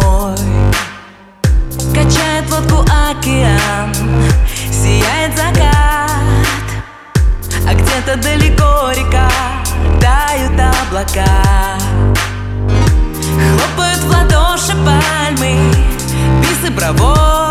мой Качает лодку океан Сияет закат. А где-то далеко река Тают облака. Хлопают в ладоши пальмы Бисы браво